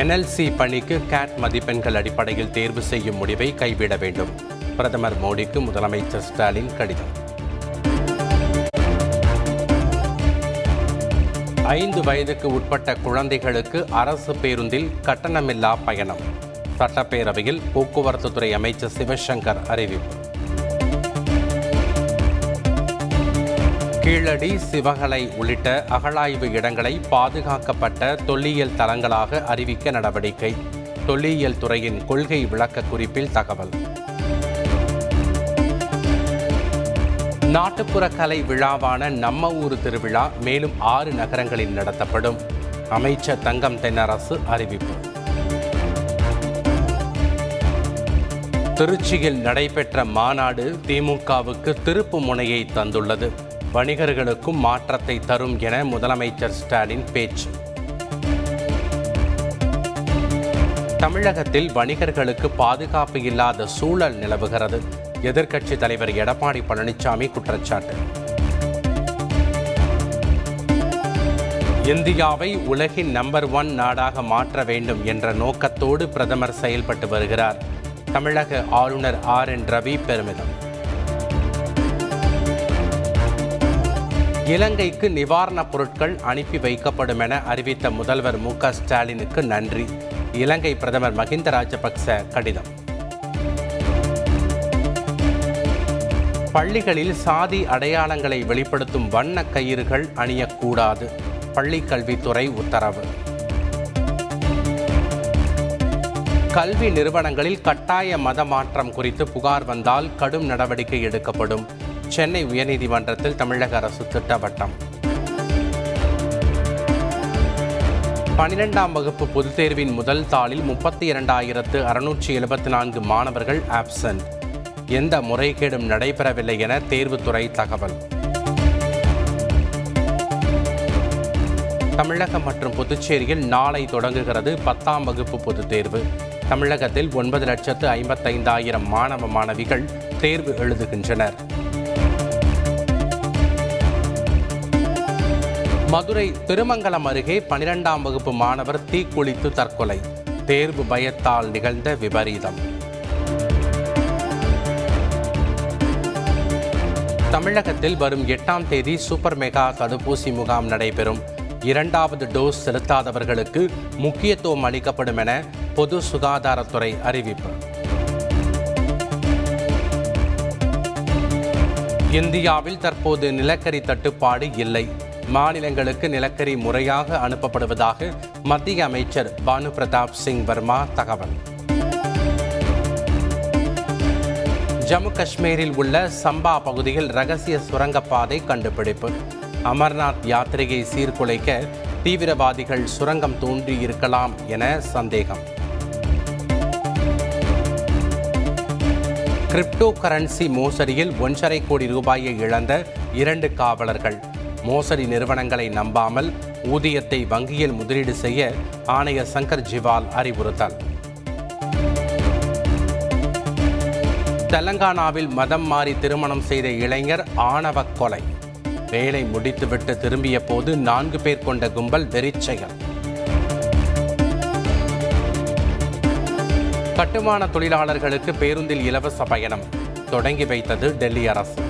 NLC பணிக்கு gate மதிப்பெண்கள் அடிப்படையில் தேர்வு செய்யும் முடிவை கைவிட வேண்டும். பிரதமர் மோடிக்கு முதலமைச்சர் ஸ்டாலின் கடிதம். ஐந்து வயதுக்கு உட்பட்ட குழந்தைகளுக்கு அரசு பேருந்தில் கட்டணமில்லா பயணம். சட்டப்பேரவையில் போக்குவரத்துத்துறை அமைச்சர் சிவசங்கர் அறிவிப்பு. கீழடி சிவகலை உள்ளிட்ட அகழாய்வு இடங்களை பாதுகாக்கப்பட்ட தொல்லியல் தலங்களாக அறிவிக்க நடவடிக்கை. தொல்லியல் துறையின் கொள்கை விளக்க குறிப்பில் தகவல். நாட்டுப்புற கலை விழாவான நம்ம ஊர் திருவிழா மேலும் ஆறு நகரங்களில் நடத்தப்படும். அமைச்சர் தங்கம் தென்னரசு அறிவிப்பு. திருச்சியில் நடைபெற்ற மாநாடு திமுகவுக்கு திருப்பு முனையை தந்துள்ளது. வணிகர்களுக்கும் மாற்றத்தை தரும் என முதலமைச்சர் ஸ்டாலின் பேச்சு. தமிழகத்தில் வணிகர்களுக்கு பாதுகாப்பு இல்லாத சூழல் நிலவுகிறது. எதிர்க்கட்சி தலைவர் எடப்பாடி பழனிசாமி குற்றச்சாட்டு. இந்தியாவை உலகின் நம்பர் ஒன் நாடாக மாற்ற வேண்டும் என்ற நோக்கத்தோடு பிரதமர் செயல்பட்டு வருகிறார். தமிழக ஆளுநர் ஆர் என் ரவி பெருமிதம். இலங்கைக்கு நிவாரணப் பொருட்கள் அனுப்பி வைக்கப்படும் என அறிவித்த முதல்வர் மு க ஸ்டாலினுக்கு நன்றி. இலங்கை பிரதமர் மஹிந்த ராஜபக்ச கடிதம். பள்ளிகளில் சாதி அடையாளங்களை வெளிப்படுத்தும் வண்ண கயிறுகள் அணியக்கூடாது. பள்ளிக் கல்வித்துறை உத்தரவு. கல்வி நிறுவனங்களில் கட்டாய மத மாற்றம் குறித்து புகார் வந்தால் கடும் நடவடிக்கை எடுக்கப்படும். சென்னை உயர்நீதிமன்றத்தில் தமிழக அரசு திட்டவட்டம். பனிரெண்டாம் வகுப்பு பொதுத் தேர்வின் முதல் தாளில் முப்பத்தி இரண்டாயிரத்து அறுநூற்றி எழுபத்தி நான்கு மாணவர்கள் ஆப்சன்ட் எந்த முறைகேடும் நடைபெறவில்லை என தேர்வுத்துறை தகவல். தமிழகம் மற்றும் புதுச்சேரியில் நாளை தொடங்குகிறது பத்தாம் வகுப்பு பொதுத் தேர்வு. தமிழகத்தில் ஒன்பது லட்சத்து ஐம்பத்தைந்தாயிரம் மாணவ மாணவிகள் தேர்வு எழுதுகின்றனர். மதுரை திருமங்கலம் அருகே பனிரெண்டாம் வகுப்பு மாணவர் தீக்குளித்து தற்கொலை. தேர்வு பயத்தால் நிகழ்ந்த விபரீதம். தமிழகத்தில் வரும் எட்டாம் தேதி சூப்பர் மெகா தடுப்பூசி முகாம் நடைபெறும். இரண்டாவது டோஸ் செலுத்தாதவர்களுக்கு முக்கியத்துவம் அளிக்கப்படும் என பொது சுகாதாரத்துறை அறிவிப்பு. இந்தியாவில் தற்போது நிலக்கரி தட்டுப்பாடு இல்லை. மாநிலங்களுக்கு நிலக்கரி முறையாக அனுப்பப்படுவதாக மத்திய அமைச்சர் பானு பிரதாப் சிங் வர்மா தகவல். ஜம்மு காஷ்மீரில் உள்ள சம்பா பகுதியில் ரகசிய சுரங்கப்பாதை கண்டுபிடிப்பு. அமர்நாத் யாத்திரையை சீர்குலைக்க தீவிரவாதிகள் சுரங்கம் தோன்றி இருக்கலாம் என சந்தேகம். கிரிப்டோ கரன்சி மோசடியில் ஒன்றரை கோடி ரூபாயை இழந்த இரண்டு காவலர்கள். மோசடி நிறுவனங்களை நம்பாமல் ஊதியத்தை வங்கியில் முதலீடு செய்ய ஆணையர் சங்கர் ஜிவால் அறிவுறுத்தல். தெலங்கானாவில் மதம் மாறி திருமணம் செய்த இளைஞர் ஆணவ கொலை. வேலை முடித்துவிட்டு திரும்பிய போது நான்கு பேர் கொண்ட கும்பல் வெறிச்செயல். கட்டுமான தொழிலாளர்களுக்கு பேருந்தில் இலவச பயணம். தொடங்கி வைத்தது டெல்லி அரசு.